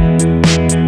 Música